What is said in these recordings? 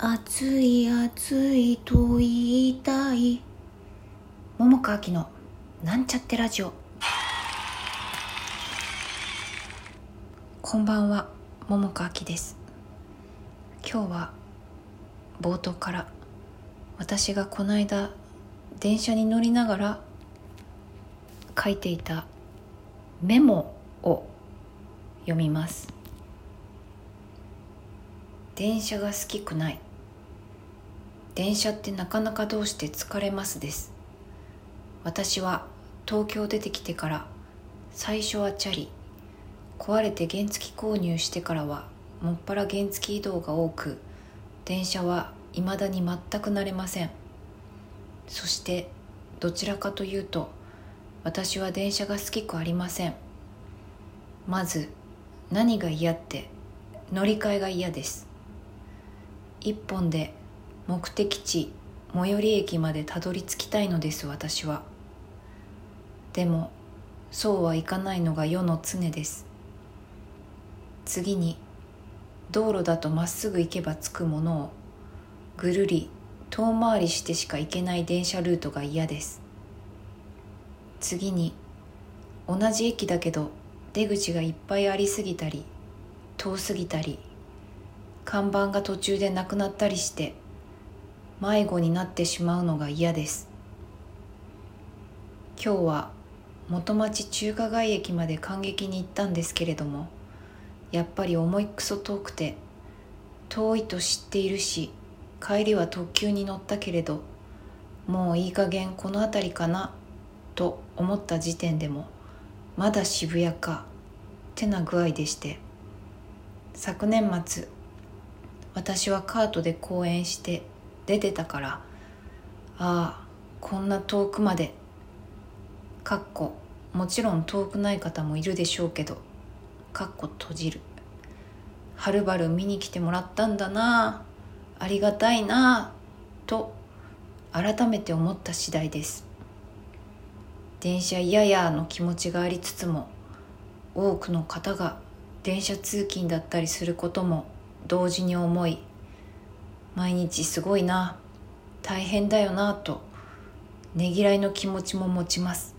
暑い暑いと言いたい。桃川きのなんちゃってラジオ。こんばんは桃川きです。今日は冒頭から私がこの間電車に乗りながら書いていたメモを読みます。電車が好きくない。電車ってなかなかどうして疲れますです。私は東京出てきてから最初はチャリ。壊れて原付購入してからはもっぱら原付移動が多く電車は未だに全く慣れません。そしてどちらかというと私は電車が好きくありません。まず何が嫌って乗り換えが嫌です。一本で目的地最寄り駅までたどり着きたいのです私は。でもそうはいかないのが世の常です。次に道路だとまっすぐ行けば着くものをぐるり遠回りしてしか行けない電車ルートが嫌です。次に同じ駅だけど出口がいっぱいありすぎたり遠すぎたり看板が途中でなくなったりして迷子になってしまうのが嫌です。今日は元町中華街駅まで感激に行ったんですけれどもやっぱり重いクソ遠くて遠いと知っているし帰りは特急に乗ったけれどもういい加減この辺りかなと思った時点でもまだ渋谷かってな具合でして昨年末私はカートで公演して出てたからああこんな遠くまでかっこもちろん遠くない方もいるでしょうけどかっこ閉じる。はるばる見に来てもらったんだなありがたいなと改めて思った次第です。電車嫌やの気持ちがありつつも多くの方が電車通勤だったりすることも同時に思い毎日すごいな。大変だよなと。ねぎらいの気持ちも持ちます。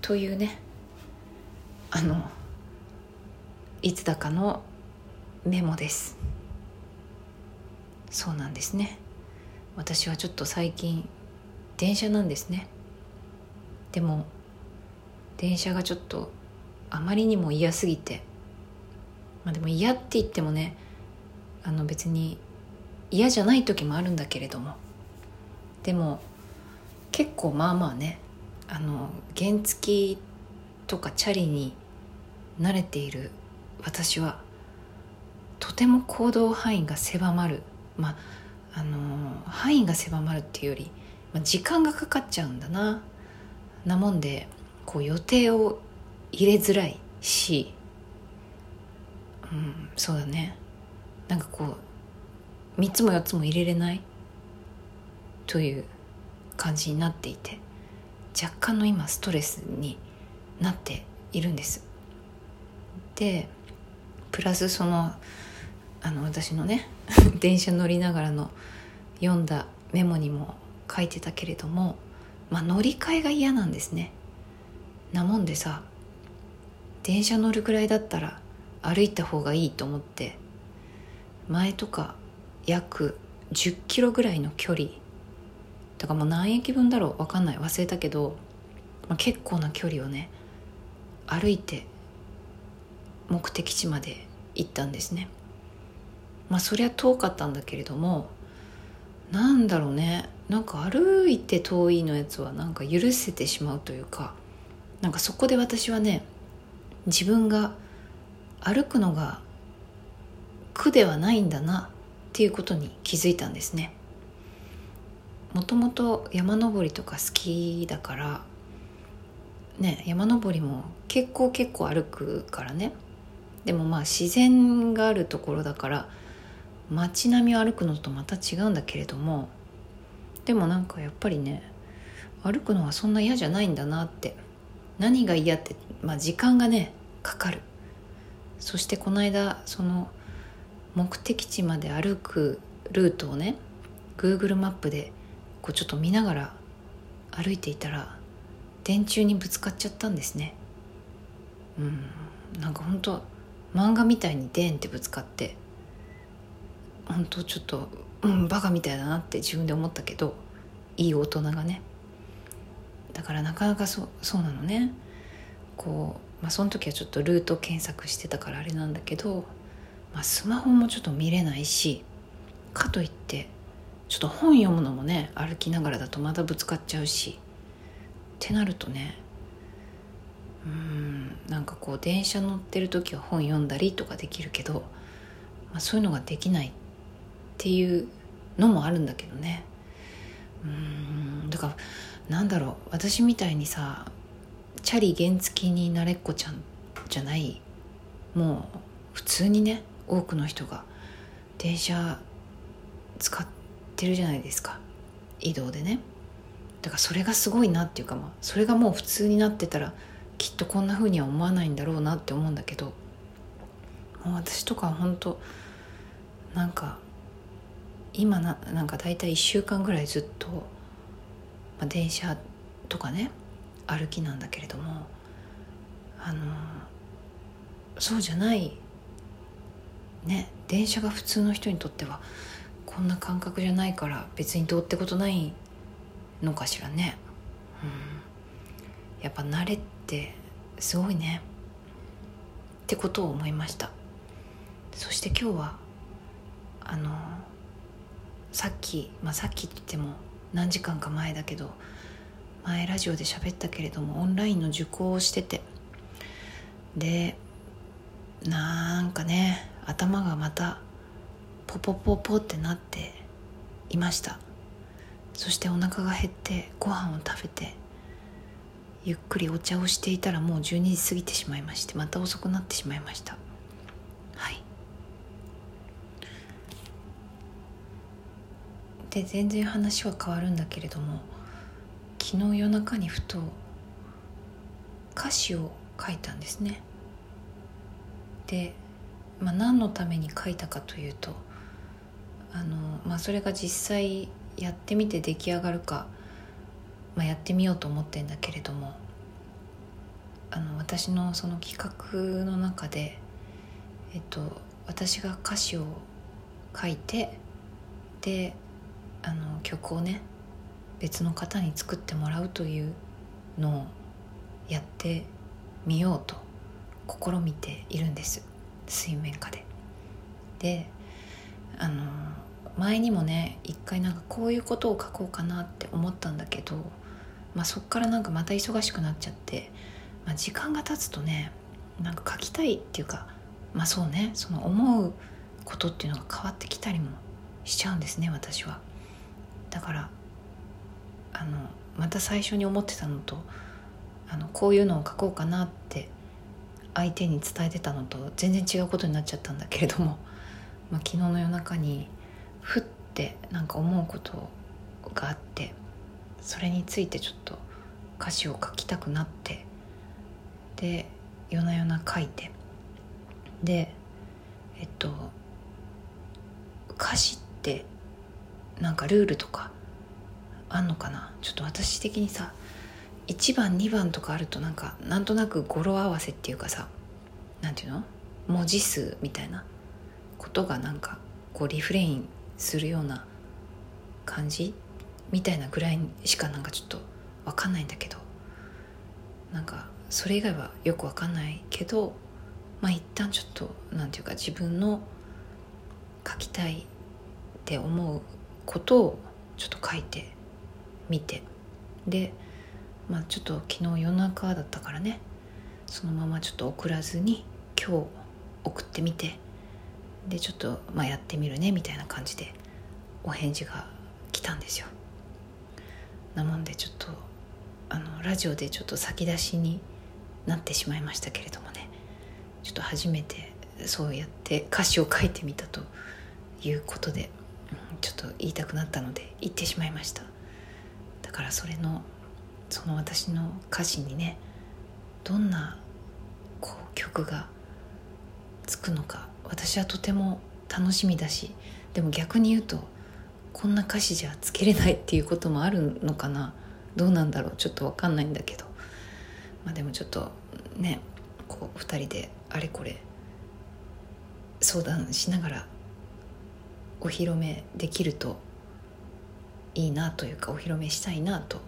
というね。あのいつだかのメモです。そうなんですね。私はちょっと最近電車なんですね。でも電車がちょっとあまりにも嫌すぎてまあ、でも嫌って言ってもねあの別に嫌じゃない時もあるんだけれども。でも結構まあまあねあの原付とかチャリに慣れている私はとても行動範囲が狭まる。まああの範囲が狭まるっていうより、まあ、時間がかかっちゃうんだななもんでこう予定を入れづらいしうんそうだね。なんかこう3つも4つも入れれない？という感じになっていて。若干の今ストレスになっているんです。でプラスそのあの私のね 電車乗りながらの読んだメモにも書いてたけれども、まあ、乗り換えが嫌なんですね。なもんでさ電車乗るぐらいだったら歩いた方がいいと思って前とか約10キロぐらいの距離だからもう何駅分だろう分かんない。忘れたけど、まあ、結構な距離をね歩いて目的地まで行ったんですね。まあそりゃ遠かったんだけれどもなんだろうね。なんか歩いて遠いのやつはなんか許せてしまうというかなんかそこで私はね自分が歩くのが苦ではないんだなっていうことに気づいたんですね。もともと山登りとか好きだからね山登りも結構結構歩くからね。でもまあ自然があるところだから街並みを歩くのとまた違うんだけれどもでもなんかやっぱりね歩くのはそんな嫌じゃないんだなって何が嫌って、まあ、時間がねかかる。そしてこの間その目的地まで歩くルートをね Google マップでこうちょっと見ながら歩いていたら電柱にぶつかっちゃったんですね。うん。なんか本当漫画みたいにデーンってぶつかって本当ちょっとうんバカみたいだなって自分で思ったけどいい大人がね。だからなかなかそそうなのね。こう、まあ、その時はちょっとルート検索してたからあれなんだけど、まあ、スマホもちょっと見れないしかといってちょっと本読むのもね歩きながらだとまたぶつかっちゃうしってなるとねうんなんかこう電車乗ってる時は本読んだりとかできるけど、まあ、そういうのができないっていうのもあるんだけどね。うんだからなんだろう私みたいにさチャリ原付になれっこちゃんじゃない。もう普通にね多くの人が電車使ってるじゃないですか。移動でね。だからそれがすごいなっていうかまあそれがもう普通になってたらきっとこんな風には思わないんだろうなって思うんだけどもう私とかは本当なんか今ななんか大体1週間ぐらいずっと、まあ、電車とかね歩きなんだけれどもあのそうじゃないね電車が普通の人にとってはこんな感覚じゃないから別にどうってことないのかしらね、うん、やっぱ慣れってすごいね。ってことを思いました。そして今日はあのさっき、まあ、さっきって言っても何時間か前だけど前ラジオで喋ったけれどもオンラインの受講をしてて。でなんかね頭がまたポポポポってなっていました。そしてお腹が減ってご飯を食べてゆっくりお茶をしていたらもう12時過ぎてしまいましてまた遅くなってしまいました。はい。で全然話は変わるんだけれども昨日夜中にふと歌詞を書いたんですね。で、まあ、何のために書いたかというとあの、まあ、それが実際やってみて出来上がるか、まあ、やってみようと思ってんだけれどもあの私のその企画の中で、えっと、私が歌詞を書いてであの曲をね別の方に作ってもらうというのをやってみようと試みているんです水面下で。であの前にもね一回なんかこういうことを書こうかなって思ったんだけど、まあ、そっからなんかまた忙しくなっちゃって、まあ、時間が経つとねなんか書きたいっていうかまあそうねその思うことっていうのが変わってきたりもしちゃうんですね私は。だからあのまた最初に思ってたのとあのこういうのを書こうかなって相手に伝えてたのと全然違うことになっちゃったんだけれども、まあ、昨日の夜中にふってなんか思うことがあってそれについてちょっと歌詞を書きたくなってで夜な夜な書いてでえっと歌詞ってなんかルールとかあんのかな？ちょっと私的にさ1番2番とかあるとなんかなんとなく語呂合わせっていうかさなんていうの？文字数みたいなことがなんかこうリフレインするような感じ？みたいなぐらいしかなんかちょっと分かんないんだけどなんかそれ以外はよく分かんないけどまあ一旦ちょっとなんていうか自分の書きたいって思うことをちょっと書いてみて。でまあちょっと昨日夜中だったからね。そのままちょっと送らずに今日送ってみて。でちょっとまあやってみるねみたいな感じでお返事が来たんですよ。なもんでちょっとあのラジオでちょっと先出しになってしまいましたけれどもね。ちょっと初めてそうやって歌詞を書いてみたということでちょっと言いたくなったので言ってしまいました。からそれのその私の歌詞にねどんなこう曲がつくのか私はとても楽しみだしでも逆に言うとこんな歌詞じゃつけれないっていうこともあるのかな。どうなんだろう。ちょっと分かんないんだけど。まあでもちょっとねこう2人であれこれ相談しながらお披露目できるといいなというかお披露目したいなと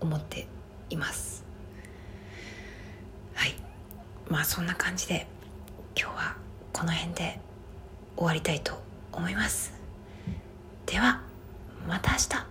思っています。はい。まあそんな感じで今日はこの辺で終わりたいと思います。ではまた明日。